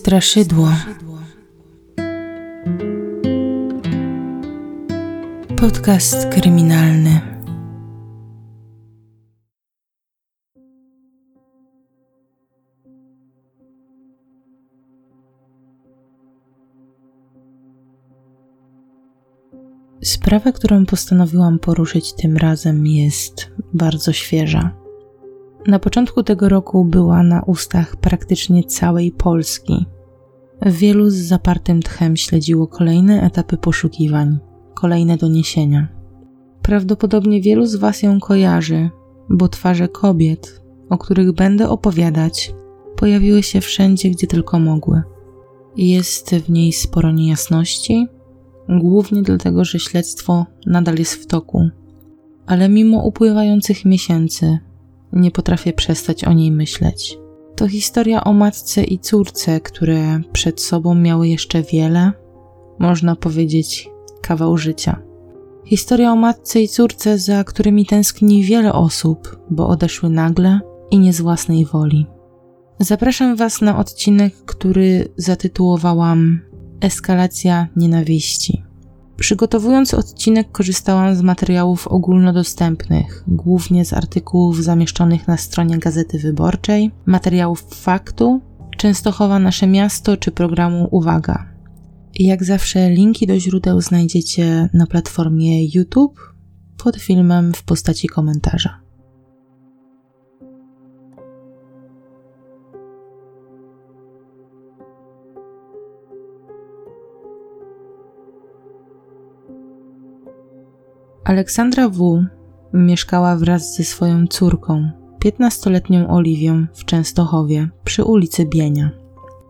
Straszydło. Podcast kryminalny. Sprawa, którą postanowiłam poruszyć tym razem, jest bardzo świeża. Na początku tego roku była na ustach praktycznie całej Polski. Wielu z zapartym tchem śledziło kolejne etapy poszukiwań, kolejne doniesienia. Prawdopodobnie wielu z Was ją kojarzy, bo twarze kobiet, o których będę opowiadać, pojawiły się wszędzie, gdzie tylko mogły. Jest w niej sporo niejasności, głównie dlatego, że śledztwo nadal jest w toku. Ale mimo upływających miesięcy, nie potrafię przestać o niej myśleć. To historia o matce i córce, które przed sobą miały jeszcze wiele, można powiedzieć, kawał życia. Historia o matce i córce, za którymi tęskni wiele osób, bo odeszły nagle i nie z własnej woli. Zapraszam Was na odcinek, który zatytułowałam Eskalacja nienawiści. Przygotowując odcinek, korzystałam z materiałów ogólnodostępnych, głównie z artykułów zamieszczonych na stronie Gazety Wyborczej, materiałów faktu, Częstochowa Nasze Miasto czy programu Uwaga. Jak zawsze, linki do źródeł znajdziecie na platformie YouTube pod filmem w postaci komentarza. Aleksandra W. mieszkała wraz ze swoją córką, 15-letnią Oliwią, w Częstochowie, przy ulicy Bienia.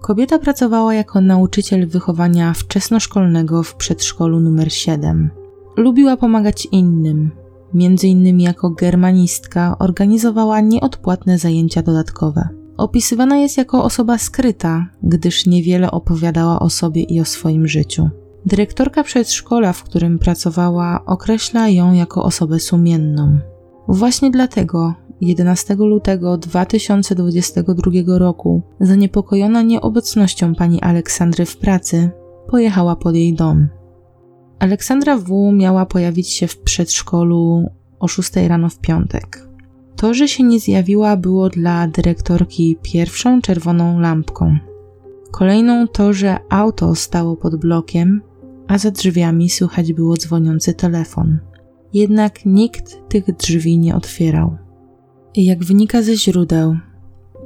Kobieta pracowała jako nauczyciel wychowania wczesnoszkolnego w przedszkolu numer 7. Lubiła pomagać innym, między innymi jako germanistka organizowała nieodpłatne zajęcia dodatkowe. Opisywana jest jako osoba skryta, gdyż niewiele opowiadała o sobie i o swoim życiu. Dyrektorka przedszkola, w którym pracowała, określa ją jako osobę sumienną. Właśnie dlatego 11 lutego 2022 roku, zaniepokojona nieobecnością pani Aleksandry w pracy, pojechała pod jej dom. Aleksandra W. miała pojawić się w przedszkolu o 6 rano w piątek. To, że się nie zjawiła, było dla dyrektorki pierwszą czerwoną lampką. Kolejną to, że auto stało pod blokiem, a za drzwiami słychać było dzwoniący telefon. Jednak nikt tych drzwi nie otwierał. Jak wynika ze źródeł,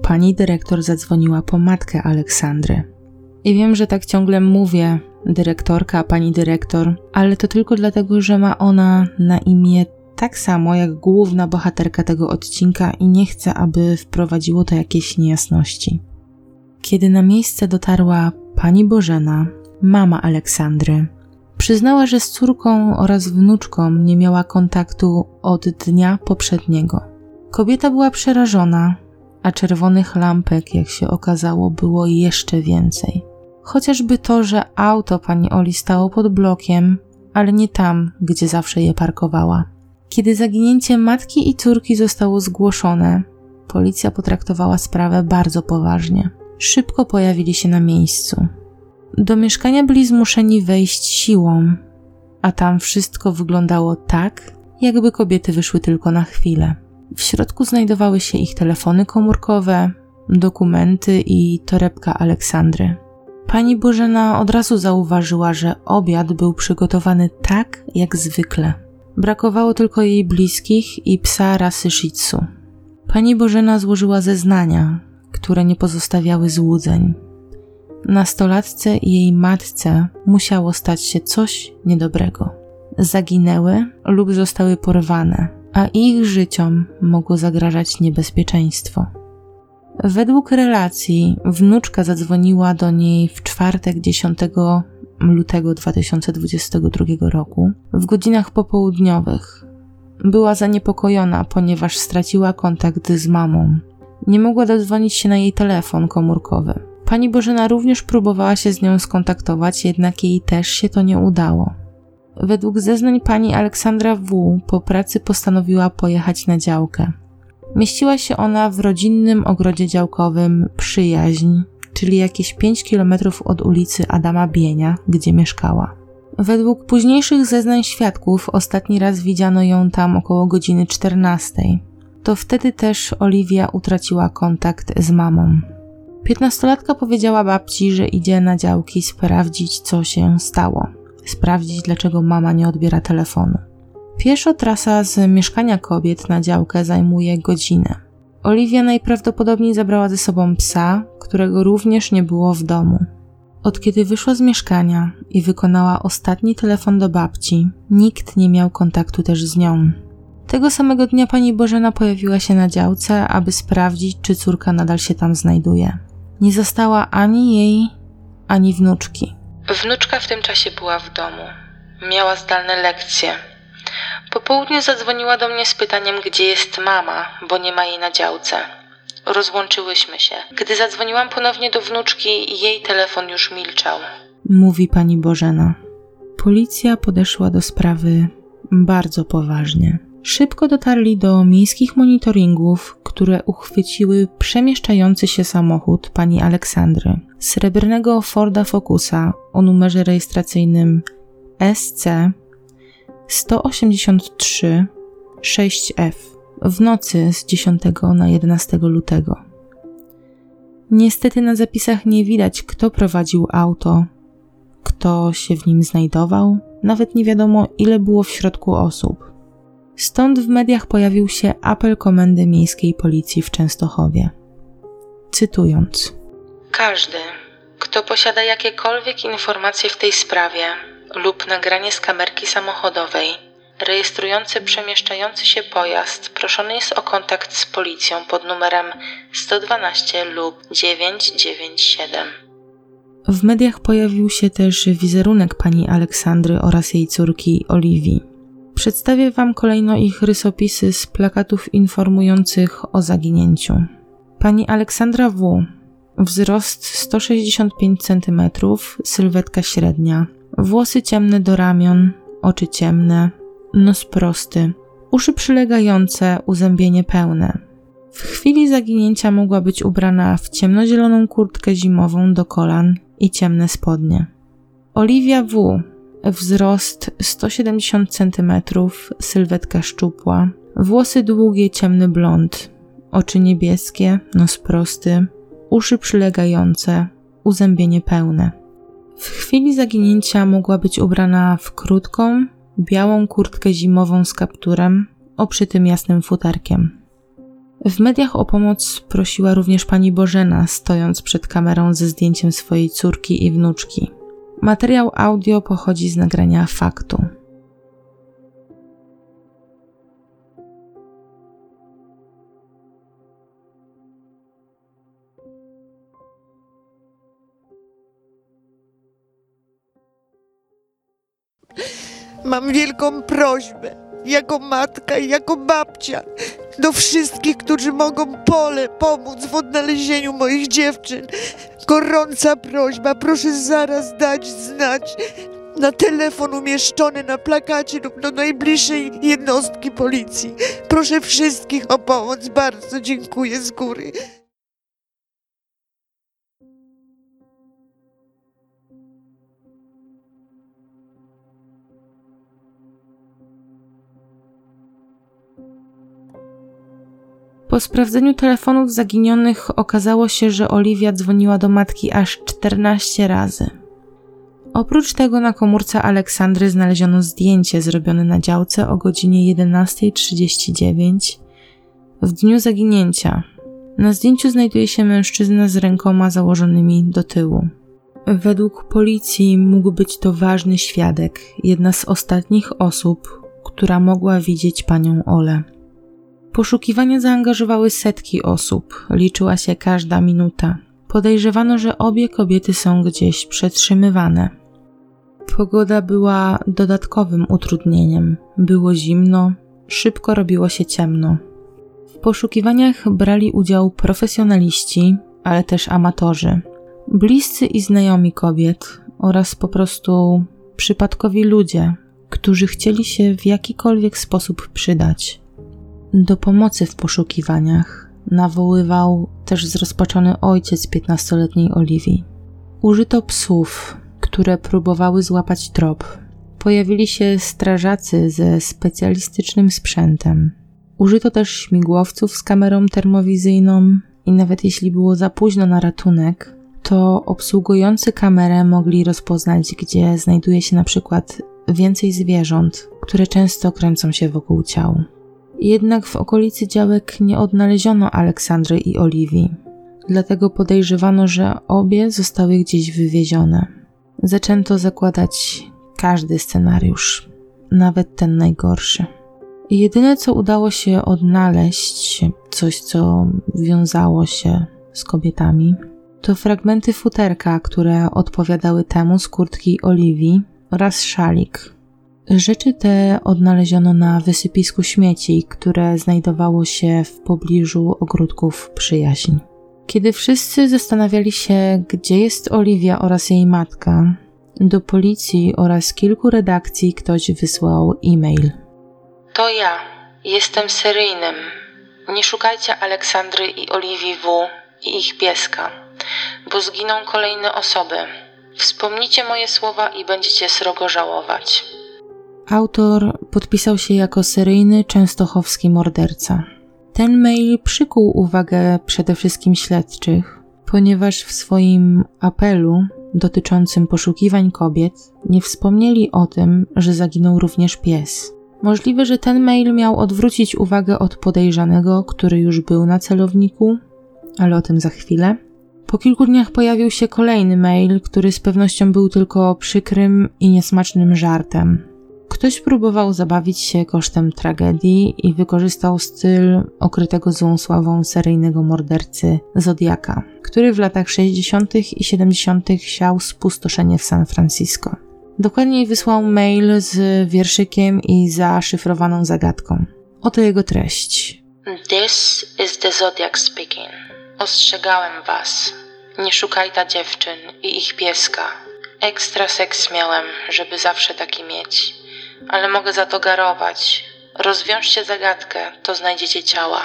pani dyrektor zadzwoniła po matkę Aleksandry. I wiem, że tak ciągle mówię, dyrektorka, pani dyrektor, ale to tylko dlatego, że ma ona na imię tak samo jak główna bohaterka tego odcinka i nie chcę, aby wprowadziło to jakieś niejasności. Kiedy na miejsce dotarła pani Bożena, mama Aleksandry, Przyznała, że z córką oraz wnuczką nie miała kontaktu od dnia poprzedniego. Kobieta była przerażona, a czerwonych lampek, jak się okazało, było jeszcze więcej. Chociażby to, że auto pani Oli stało pod blokiem, ale nie tam, gdzie zawsze je parkowała. Kiedy zaginięcie matki i córki zostało zgłoszone, policja potraktowała sprawę bardzo poważnie. Szybko pojawili się na miejscu. Do mieszkania byli zmuszeni wejść siłą, a tam wszystko wyglądało tak, jakby kobiety wyszły tylko na chwilę. W środku znajdowały się ich telefony komórkowe, dokumenty i torebka Aleksandry. Pani Bożena od razu zauważyła, że obiad był przygotowany tak jak zwykle. Brakowało tylko jej bliskich i psa rasy. Pani Bożena złożyła zeznania, które nie pozostawiały złudzeń nastolatce i jej matce musiało stać się coś niedobrego. Zaginęły lub zostały porwane, a ich życiom mogło zagrażać niebezpieczeństwo. Według relacji wnuczka zadzwoniła do niej w czwartek 10 lutego 2022 roku w godzinach popołudniowych. Była zaniepokojona, ponieważ straciła kontakt z mamą. Nie mogła dodzwonić się na jej telefon komórkowy. Pani Bożena również próbowała się z nią skontaktować, jednak jej też się to nie udało. Według zeznań pani Aleksandra W. po pracy postanowiła pojechać na działkę. Mieściła się ona w rodzinnym ogrodzie działkowym Przyjaźń, czyli jakieś 5 km od ulicy Adama Bienia, gdzie mieszkała. Według późniejszych zeznań świadków ostatni raz widziano ją tam około godziny 14. To wtedy też Oliwia utraciła kontakt z mamą. Piętnastolatka powiedziała babci, że idzie na działki sprawdzić, co się stało. Sprawdzić, dlaczego mama nie odbiera telefonu. Pieszo trasa z mieszkania kobiet na działkę zajmuje godzinę. Oliwia najprawdopodobniej zabrała ze sobą psa, którego również nie było w domu. Od kiedy wyszła z mieszkania i wykonała ostatni telefon do babci, nikt nie miał kontaktu też z nią. Tego samego dnia pani Bożena pojawiła się na działce, aby sprawdzić, czy córka nadal się tam znajduje. Nie została ani jej, ani wnuczki. Wnuczka w tym czasie była w domu. Miała zdalne lekcje. Po południu zadzwoniła do mnie z pytaniem, gdzie jest mama, bo nie ma jej na działce. Rozłączyłyśmy się. Gdy zadzwoniłam ponownie do wnuczki, jej telefon już milczał. Mówi pani Bożena. Policja podeszła do sprawy bardzo poważnie. Szybko dotarli do miejskich monitoringów, które uchwyciły przemieszczający się samochód pani Aleksandry. Srebrnego Forda Focusa o numerze rejestracyjnym SC 183 6F w nocy z 10 na 11 lutego. Niestety na zapisach nie widać, kto prowadził auto, kto się w nim znajdował, nawet nie wiadomo, ile było w środku osób. Stąd w mediach pojawił się apel Komendy Miejskiej Policji w Częstochowie. Cytując: Każdy, kto posiada jakiekolwiek informacje w tej sprawie lub nagranie z kamerki samochodowej rejestrujące przemieszczający się pojazd, proszony jest o kontakt z policją pod numerem 112 lub 997. W mediach pojawił się też wizerunek pani Aleksandry oraz jej córki Oliwii. Przedstawię Wam kolejno ich rysopisy z plakatów informujących o zaginięciu. Pani Aleksandra W. Wzrost 165 cm, sylwetka średnia, włosy ciemne do ramion, oczy ciemne, nos prosty, uszy przylegające, uzębienie pełne. W chwili zaginięcia mogła być ubrana w ciemnozieloną kurtkę zimową do kolan i ciemne spodnie. Oliwia W wzrost 170 cm, sylwetka szczupła, włosy długie, ciemny blond, oczy niebieskie, nos prosty, uszy przylegające, uzębienie pełne. W chwili zaginięcia mogła być ubrana w krótką, białą kurtkę zimową z kapturem, oprzytym jasnym futerkiem. W mediach o pomoc prosiła również pani Bożena, stojąc przed kamerą ze zdjęciem swojej córki i wnuczki. Materiał audio pochodzi z nagrania faktu. Mam wielką prośbę, jako matka i jako babcia, do wszystkich, którzy mogą pole pomóc w odnalezieniu moich dziewczyn. Gorąca prośba, proszę zaraz dać znać na telefon umieszczony na plakacie lub do najbliższej jednostki policji. Proszę wszystkich o pomoc, bardzo dziękuję z góry. Po sprawdzeniu telefonów zaginionych okazało się, że Oliwia dzwoniła do matki aż 14 razy. Oprócz tego na komórce Aleksandry znaleziono zdjęcie zrobione na działce o godzinie 11.39 w dniu zaginięcia. Na zdjęciu znajduje się mężczyzna z rękoma założonymi do tyłu. Według policji mógł być to ważny świadek, jedna z ostatnich osób, która mogła widzieć panią Olę. Poszukiwania zaangażowały setki osób, liczyła się każda minuta. Podejrzewano, że obie kobiety są gdzieś przetrzymywane. Pogoda była dodatkowym utrudnieniem. Było zimno, szybko robiło się ciemno. W poszukiwaniach brali udział profesjonaliści, ale też amatorzy, bliscy i znajomi kobiet oraz po prostu przypadkowi ludzie, którzy chcieli się w jakikolwiek sposób przydać. Do pomocy w poszukiwaniach nawoływał też zrozpaczony ojciec 15-letniej Oliwii. Użyto psów, które próbowały złapać trop. Pojawili się strażacy ze specjalistycznym sprzętem. Użyto też śmigłowców z kamerą termowizyjną i nawet jeśli było za późno na ratunek, to obsługujący kamerę mogli rozpoznać, gdzie znajduje się na przykład więcej zwierząt, które często kręcą się wokół ciał. Jednak w okolicy działek nie odnaleziono Aleksandry i Oliwii, dlatego podejrzewano, że obie zostały gdzieś wywiezione. Zaczęto zakładać każdy scenariusz, nawet ten najgorszy. Jedyne, co udało się odnaleźć, coś, co wiązało się z kobietami, to fragmenty futerka, które odpowiadały temu z kurtki Oliwii oraz szalik. Rzeczy te odnaleziono na wysypisku śmieci, które znajdowało się w pobliżu ogródków przyjaźń. Kiedy wszyscy zastanawiali się, gdzie jest Oliwia oraz jej matka, do policji oraz kilku redakcji ktoś wysłał e-mail. To ja. Jestem seryjnym. Nie szukajcie Aleksandry i Oliwii W. i ich pieska, bo zginą kolejne osoby. Wspomnijcie moje słowa i będziecie srogo żałować. Autor podpisał się jako seryjny częstochowski morderca. Ten mail przykuł uwagę przede wszystkim śledczych, ponieważ w swoim apelu dotyczącym poszukiwań kobiet nie wspomnieli o tym, że zaginął również pies. Możliwe, że ten mail miał odwrócić uwagę od podejrzanego, który już był na celowniku, ale o tym za chwilę. Po kilku dniach pojawił się kolejny mail, który z pewnością był tylko przykrym i niesmacznym żartem. Ktoś próbował zabawić się kosztem tragedii i wykorzystał styl okrytego złą sławą seryjnego mordercy Zodiaka, który w latach 60. i 70. siał spustoszenie w San Francisco. Dokładniej wysłał mail z wierszykiem i zaszyfrowaną zagadką. Oto jego treść. This is the Zodiac speaking. Ostrzegałem was. Nie szukaj ta dziewczyn i ich pieska. Ekstra seks miałem, żeby zawsze taki mieć. Ale mogę za to garować. Rozwiążcie zagadkę, to znajdziecie ciała.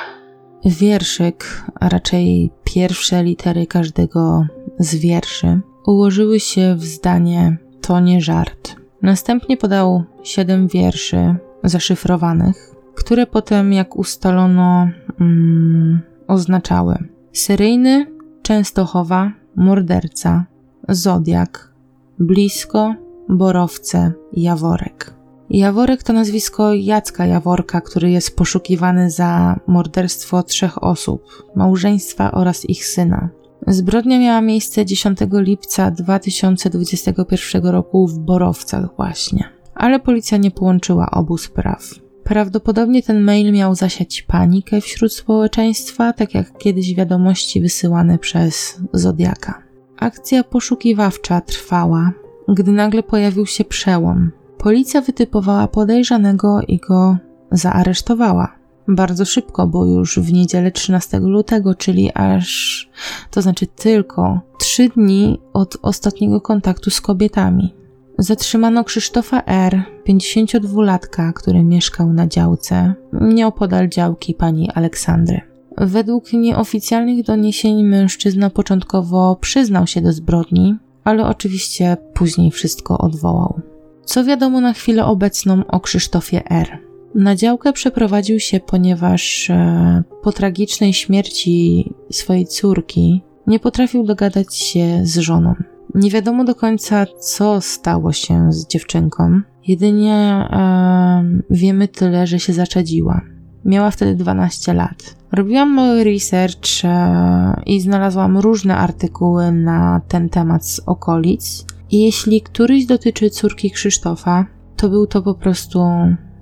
Wierszyk, a raczej pierwsze litery każdego z wierszy, ułożyły się w zdanie to nie żart. Następnie podał siedem wierszy zaszyfrowanych, które potem, jak ustalono, mm, oznaczały seryjny, Częstochowa, morderca, Zodiak, blisko, Borowce, Jaworek. Jaworek to nazwisko Jacka Jaworka, który jest poszukiwany za morderstwo trzech osób, małżeństwa oraz ich syna. Zbrodnia miała miejsce 10 lipca 2021 roku w Borowcach właśnie, ale policja nie połączyła obu spraw. Prawdopodobnie ten mail miał zasiać panikę wśród społeczeństwa, tak jak kiedyś wiadomości wysyłane przez Zodiaka. Akcja poszukiwawcza trwała, gdy nagle pojawił się przełom. Policja wytypowała podejrzanego i go zaaresztowała bardzo szybko, bo już w niedzielę 13 lutego, czyli aż, to znaczy tylko trzy dni od ostatniego kontaktu z kobietami. Zatrzymano Krzysztofa R., 52-latka, który mieszkał na działce, nieopodal działki pani Aleksandry. Według nieoficjalnych doniesień mężczyzna początkowo przyznał się do zbrodni, ale oczywiście później wszystko odwołał. Co wiadomo na chwilę obecną o Krzysztofie R.? Na działkę przeprowadził się, ponieważ e, po tragicznej śmierci swojej córki nie potrafił dogadać się z żoną. Nie wiadomo do końca, co stało się z dziewczynką. Jedynie e, wiemy tyle, że się zaczadziła. Miała wtedy 12 lat. Robiłam mały research e, i znalazłam różne artykuły na ten temat z okolic. I jeśli któryś dotyczy córki Krzysztofa, to był to po prostu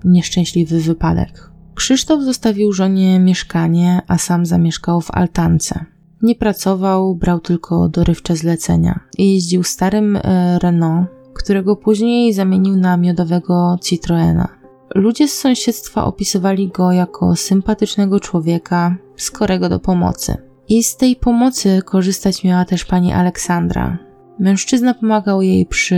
nieszczęśliwy wypadek. Krzysztof zostawił żonie mieszkanie, a sam zamieszkał w altance. Nie pracował, brał tylko dorywcze zlecenia i jeździł starym e, Renault, którego później zamienił na miodowego Citroena. Ludzie z sąsiedztwa opisywali go jako sympatycznego człowieka, skorego do pomocy. I z tej pomocy korzystać miała też pani Aleksandra. Mężczyzna pomagał jej przy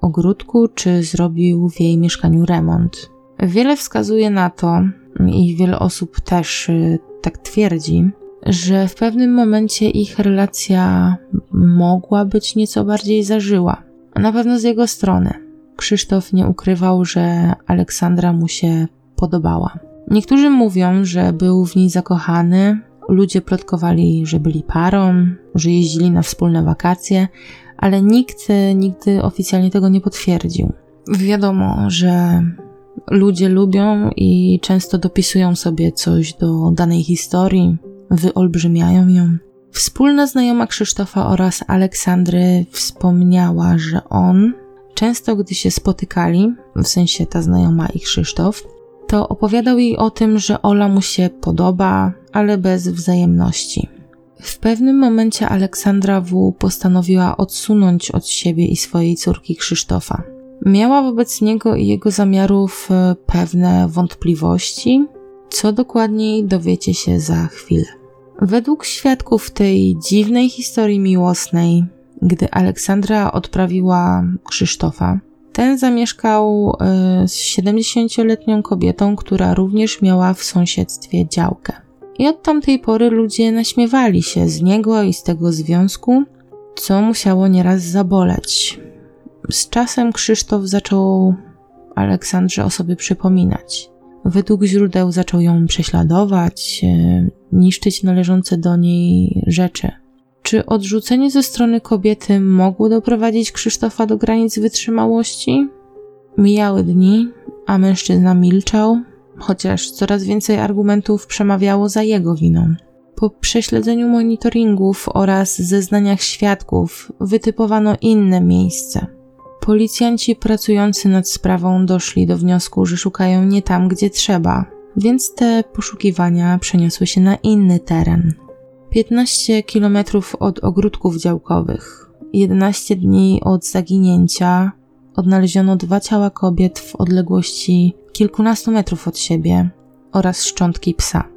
ogródku, czy zrobił w jej mieszkaniu remont. Wiele wskazuje na to, i wiele osób też y, tak twierdzi, że w pewnym momencie ich relacja mogła być nieco bardziej zażyła. Na pewno z jego strony. Krzysztof nie ukrywał, że Aleksandra mu się podobała. Niektórzy mówią, że był w niej zakochany, ludzie plotkowali, że byli parą, że jeździli na wspólne wakacje, ale nikt nigdy oficjalnie tego nie potwierdził. Wiadomo, że ludzie lubią i często dopisują sobie coś do danej historii, wyolbrzymiają ją. Wspólna znajoma Krzysztofa oraz Aleksandry wspomniała, że on często, gdy się spotykali, w sensie ta znajoma i Krzysztof, to opowiadał jej o tym, że Ola mu się podoba, ale bez wzajemności. W pewnym momencie Aleksandra W. postanowiła odsunąć od siebie i swojej córki Krzysztofa. Miała wobec niego i jego zamiarów e, pewne wątpliwości, co dokładniej dowiecie się za chwilę. Według świadków tej dziwnej historii miłosnej, gdy Aleksandra odprawiła Krzysztofa, ten zamieszkał e, z 70-letnią kobietą, która również miała w sąsiedztwie działkę. I od tamtej pory ludzie naśmiewali się z niego i z tego związku, co musiało nieraz zaboleć. Z czasem Krzysztof zaczął Aleksandrze o sobie przypominać. Według źródeł zaczął ją prześladować, e, niszczyć należące do niej rzeczy. Czy odrzucenie ze strony kobiety mogło doprowadzić Krzysztofa do granic wytrzymałości? Mijały dni, a mężczyzna milczał, chociaż coraz więcej argumentów przemawiało za jego winą. Po prześledzeniu monitoringów oraz zeznaniach świadków wytypowano inne miejsce. Policjanci pracujący nad sprawą doszli do wniosku, że szukają nie tam, gdzie trzeba, więc te poszukiwania przeniosły się na inny teren. 15 km od ogródków działkowych, 11 dni od zaginięcia, odnaleziono dwa ciała kobiet w odległości kilkunastu metrów od siebie oraz szczątki psa.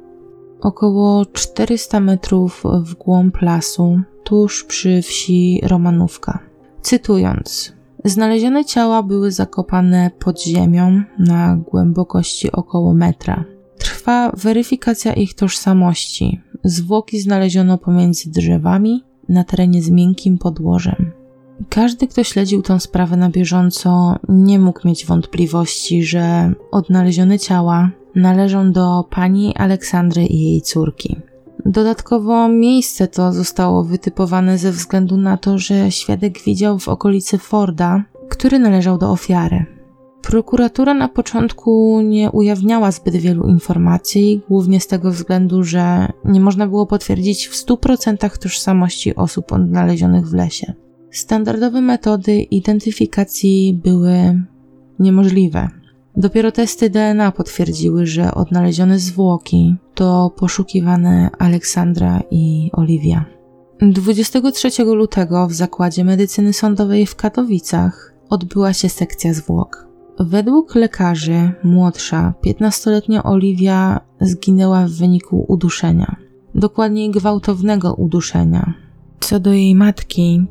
Około 400 metrów w głąb lasu, tuż przy wsi Romanówka. Cytując, znalezione ciała były zakopane pod ziemią na głębokości około metra. Trwa weryfikacja ich tożsamości. Zwłoki znaleziono pomiędzy drzewami na terenie z miękkim podłożem. Każdy, kto śledził tę sprawę na bieżąco, nie mógł mieć wątpliwości, że odnalezione ciała należą do pani Aleksandry i jej córki. Dodatkowo miejsce to zostało wytypowane ze względu na to, że świadek widział w okolicy Forda, który należał do ofiary. Prokuratura na początku nie ujawniała zbyt wielu informacji, głównie z tego względu, że nie można było potwierdzić w 100% tożsamości osób odnalezionych w lesie. Standardowe metody identyfikacji były niemożliwe. Dopiero testy DNA potwierdziły, że odnalezione zwłoki to poszukiwane Aleksandra i Oliwia. 23 lutego w Zakładzie Medycyny Sądowej w Katowicach odbyła się sekcja zwłok. Według lekarzy młodsza, 15-letnia Oliwia zginęła w wyniku uduszenia, dokładniej gwałtownego uduszenia. Co do jej matki,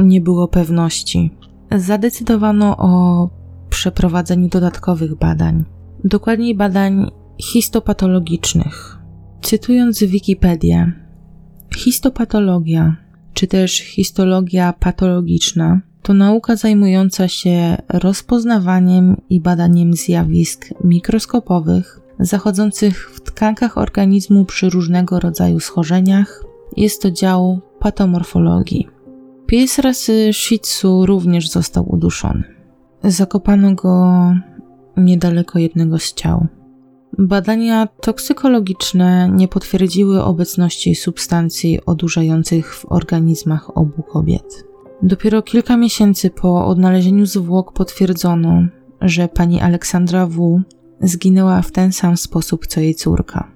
nie było pewności. Zadecydowano o przeprowadzeniu dodatkowych badań, dokładniej badań histopatologicznych. Cytując Wikipedię, histopatologia, czy też histologia patologiczna, to nauka zajmująca się rozpoznawaniem i badaniem zjawisk mikroskopowych zachodzących w tkankach organizmu przy różnego rodzaju schorzeniach. Jest to dział patomorfologii. Pies rasy Shih Tzu również został uduszony. Zakopano go niedaleko jednego z ciał. Badania toksykologiczne nie potwierdziły obecności substancji odurzających w organizmach obu kobiet. Dopiero kilka miesięcy po odnalezieniu zwłok potwierdzono, że pani Aleksandra W. zginęła w ten sam sposób co jej córka.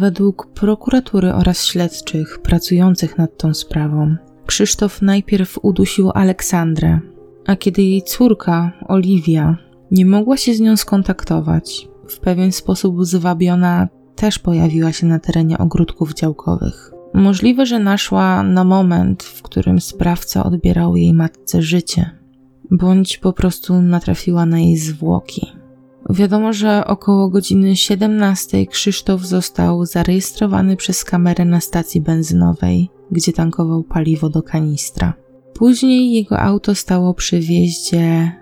Według prokuratury oraz śledczych pracujących nad tą sprawą, Krzysztof najpierw udusił Aleksandrę, a kiedy jej córka, Oliwia, nie mogła się z nią skontaktować, w pewien sposób zwabiona też pojawiła się na terenie ogródków działkowych. Możliwe, że naszła na moment, w którym sprawca odbierał jej matce życie, bądź po prostu natrafiła na jej zwłoki. Wiadomo, że około godziny 17 Krzysztof został zarejestrowany przez kamerę na stacji benzynowej, gdzie tankował paliwo do kanistra. Później jego auto stało przy wjeździe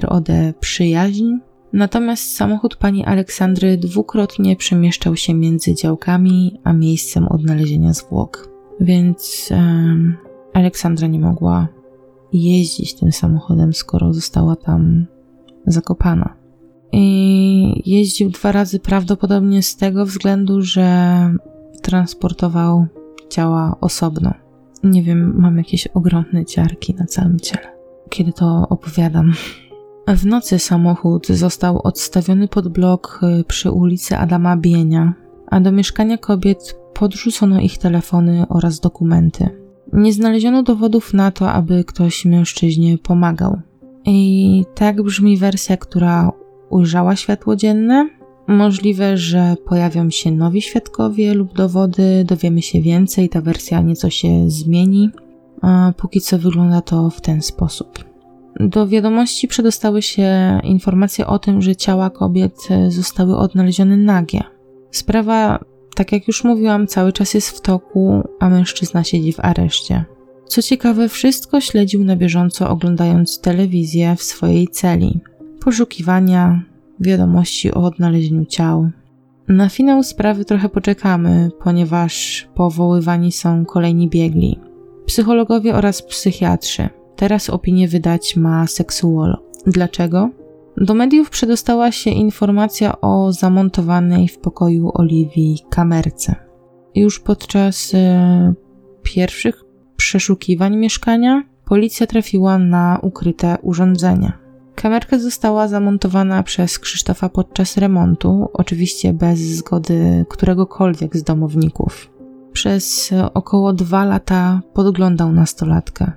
ROD Przyjaźń, natomiast samochód pani Aleksandry dwukrotnie przemieszczał się między działkami a miejscem odnalezienia zwłok. Więc um, Aleksandra nie mogła jeździć tym samochodem, skoro została tam zakopana. I jeździł dwa razy prawdopodobnie z tego względu, że transportował ciała osobno. Nie wiem, mam jakieś ogromne ciarki na całym ciele, kiedy to opowiadam. W nocy samochód został odstawiony pod blok y, przy ulicy Adama Bienia, a do mieszkania kobiet podrzucono ich telefony oraz dokumenty. Nie znaleziono dowodów na to, aby ktoś mężczyźnie pomagał. I tak brzmi wersja, która ujrzała światło dzienne. Możliwe, że pojawią się nowi świadkowie lub dowody, dowiemy się więcej, ta wersja nieco się zmieni. A póki co wygląda to w ten sposób. Do wiadomości przedostały się informacje o tym, że ciała kobiet zostały odnalezione nagie. Sprawa, tak jak już mówiłam, cały czas jest w toku, a mężczyzna siedzi w areszcie. Co ciekawe, wszystko śledził na bieżąco, oglądając telewizję w swojej celi. Poszukiwania, wiadomości o odnalezieniu ciał. Na finał sprawy trochę poczekamy, ponieważ powoływani są kolejni biegli. Psychologowie oraz psychiatrzy. Teraz opinię wydać ma seksuolog. Dlaczego? Do mediów przedostała się informacja o zamontowanej w pokoju Oliwii kamerce. Już podczas e, pierwszych przeszukiwań mieszkania policja trafiła na ukryte urządzenia. Kamerka została zamontowana przez Krzysztofa podczas remontu, oczywiście bez zgody któregokolwiek z domowników. Przez około dwa lata podglądał nastolatkę.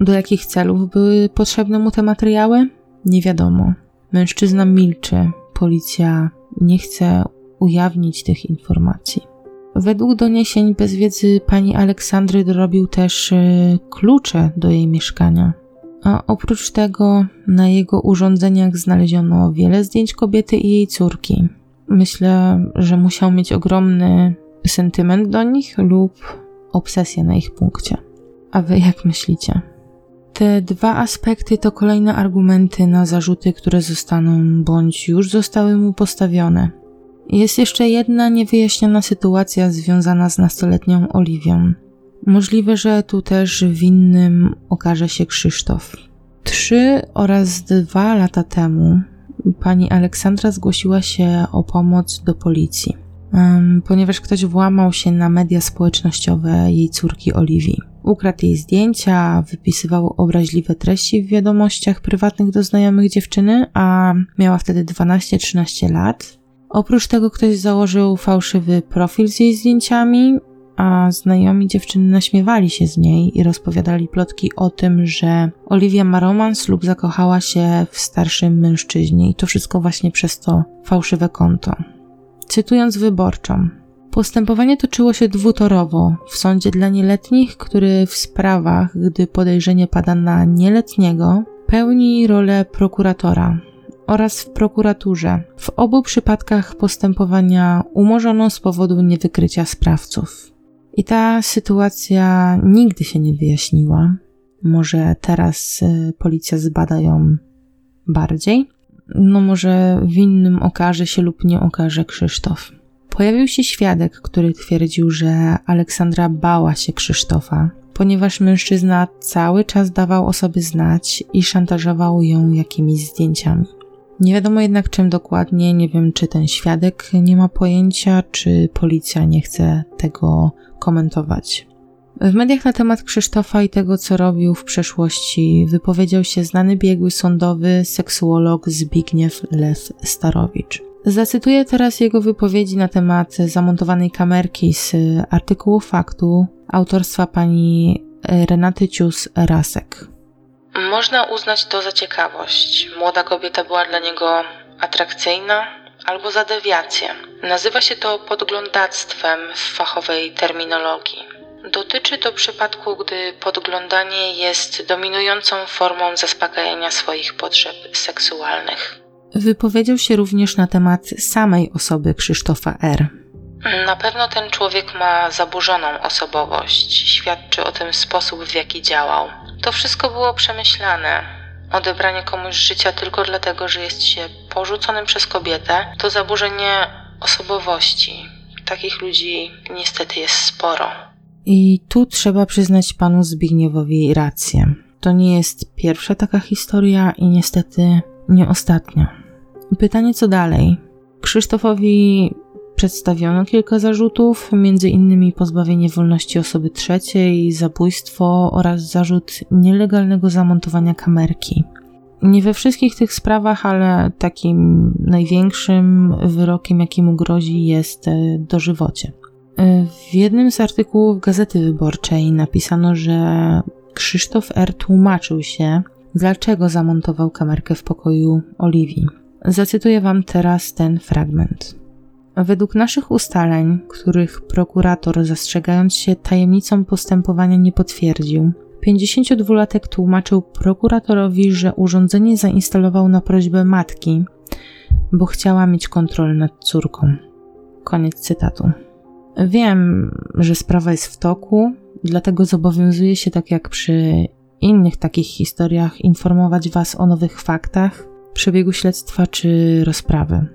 Do jakich celów były potrzebne mu te materiały? Nie wiadomo. Mężczyzna milczy, policja nie chce ujawnić tych informacji. Według doniesień bez wiedzy pani Aleksandry dorobił też y, klucze do jej mieszkania. A oprócz tego na jego urządzeniach znaleziono wiele zdjęć kobiety i jej córki. Myślę, że musiał mieć ogromny sentyment do nich lub obsesję na ich punkcie. A wy jak myślicie? Te dwa aspekty to kolejne argumenty na zarzuty, które zostaną bądź już zostały mu postawione. Jest jeszcze jedna niewyjaśniona sytuacja związana z nastoletnią Oliwią. Możliwe, że tu też winnym okaże się Krzysztof. Trzy oraz dwa lata temu pani Aleksandra zgłosiła się o pomoc do policji, ponieważ ktoś włamał się na media społecznościowe jej córki Oliwii. Ukradł jej zdjęcia, wypisywał obraźliwe treści w wiadomościach prywatnych do znajomych dziewczyny, a miała wtedy 12-13 lat. Oprócz tego ktoś założył fałszywy profil z jej zdjęciami, a znajomi dziewczyny naśmiewali się z niej i rozpowiadali plotki o tym, że Olivia ma romans lub zakochała się w starszym mężczyźnie i to wszystko właśnie przez to fałszywe konto. Cytując wyborczą, Postępowanie toczyło się dwutorowo w sądzie dla nieletnich, który w sprawach, gdy podejrzenie pada na nieletniego, pełni rolę prokuratora, oraz w prokuraturze. W obu przypadkach postępowania umorzono z powodu niewykrycia sprawców. I ta sytuacja nigdy się nie wyjaśniła. Może teraz y, policja zbada ją bardziej. No może winnym okaże się lub nie okaże Krzysztof. Pojawił się świadek, który twierdził, że Aleksandra bała się Krzysztofa, ponieważ mężczyzna cały czas dawał o sobie znać i szantażował ją jakimiś zdjęciami. Nie wiadomo jednak czym dokładnie, nie wiem czy ten świadek nie ma pojęcia, czy policja nie chce tego komentować. W mediach na temat Krzysztofa i tego, co robił w przeszłości, wypowiedział się znany biegły sądowy seksuolog Zbigniew Lew Starowicz. Zacytuję teraz jego wypowiedzi na temat zamontowanej kamerki z artykułu faktu autorstwa pani Renaty Cius-Rasek. Można uznać to za ciekawość. Młoda kobieta była dla niego atrakcyjna albo za dewiację. Nazywa się to podglądactwem w fachowej terminologii. Dotyczy to przypadku, gdy podglądanie jest dominującą formą zaspokajania swoich potrzeb seksualnych. Wypowiedział się również na temat samej osoby Krzysztofa R. Na pewno ten człowiek ma zaburzoną osobowość. Świadczy o tym sposób, w jaki działał. To wszystko było przemyślane. Odebranie komuś życia tylko dlatego, że jest się porzuconym przez kobietę, to zaburzenie osobowości. Takich ludzi niestety jest sporo. I tu trzeba przyznać panu Zbigniewowi rację. To nie jest pierwsza taka historia i niestety nie ostatnia. Pytanie co dalej? Krzysztofowi przedstawiono kilka zarzutów, innymi pozbawienie wolności osoby trzeciej, zabójstwo oraz zarzut nielegalnego zamontowania kamerki. Nie we wszystkich tych sprawach, ale takim największym wyrokiem, jaki mu grozi, jest e, dożywocie. E, w jednym z artykułów Gazety Wyborczej napisano, że Krzysztof R. tłumaczył się, dlaczego zamontował kamerkę w pokoju Oliwii. Zacytuję Wam teraz ten fragment. Według naszych ustaleń, których prokurator, zastrzegając się tajemnicą postępowania, nie potwierdził, 52-latek tłumaczył prokuratorowi, że urządzenie zainstalował na prośbę matki, bo chciała mieć kontrolę nad córką. Koniec cytatu. Wiem, że sprawa jest w toku, dlatego zobowiązuję się, tak jak przy innych takich historiach, informować Was o nowych faktach, przebiegu śledztwa czy rozprawy.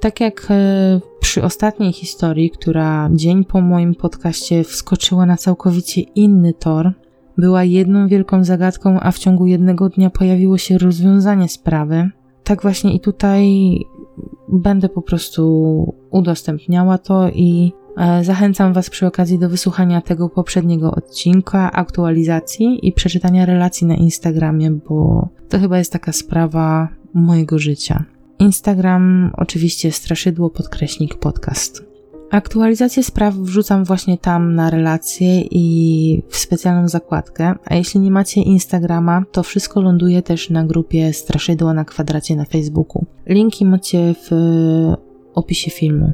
Tak jak e, przy ostatniej historii, która dzień po moim podcaście wskoczyła na całkowicie inny tor, była jedną wielką zagadką, a w ciągu jednego dnia pojawiło się rozwiązanie sprawy, tak właśnie i tutaj będę po prostu udostępniała to i e, zachęcam Was przy okazji do wysłuchania tego poprzedniego odcinka, aktualizacji i przeczytania relacji na Instagramie, bo to chyba jest taka sprawa mojego życia. Instagram oczywiście straszydło podkreśnik podcast. Aktualizację spraw wrzucam właśnie tam na relacje i w specjalną zakładkę, a jeśli nie macie Instagrama, to wszystko ląduje też na grupie Straszydła na kwadracie na Facebooku. Linki macie w opisie filmu.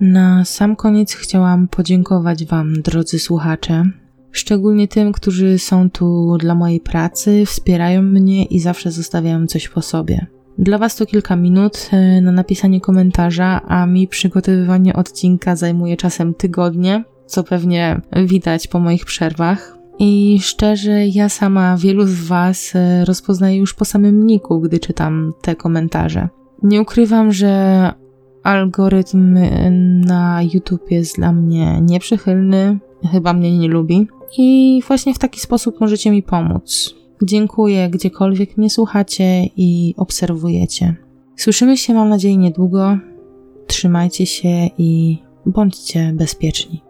Na sam koniec chciałam podziękować Wam, drodzy słuchacze, szczególnie tym, którzy są tu dla mojej pracy, wspierają mnie i zawsze zostawiają coś po sobie. Dla Was to kilka minut e, na napisanie komentarza, a mi przygotowywanie odcinka zajmuje czasem tygodnie, co pewnie widać po moich przerwach. I szczerze, ja sama wielu z Was e, rozpoznaję już po samym niku, gdy czytam te komentarze. Nie ukrywam, że algorytm na YouTube jest dla mnie nieprzychylny, chyba mnie nie lubi. I właśnie w taki sposób możecie mi pomóc. Dziękuję, gdziekolwiek mnie słuchacie i obserwujecie. Słyszymy się, mam nadzieję, niedługo. Trzymajcie się i bądźcie bezpieczni.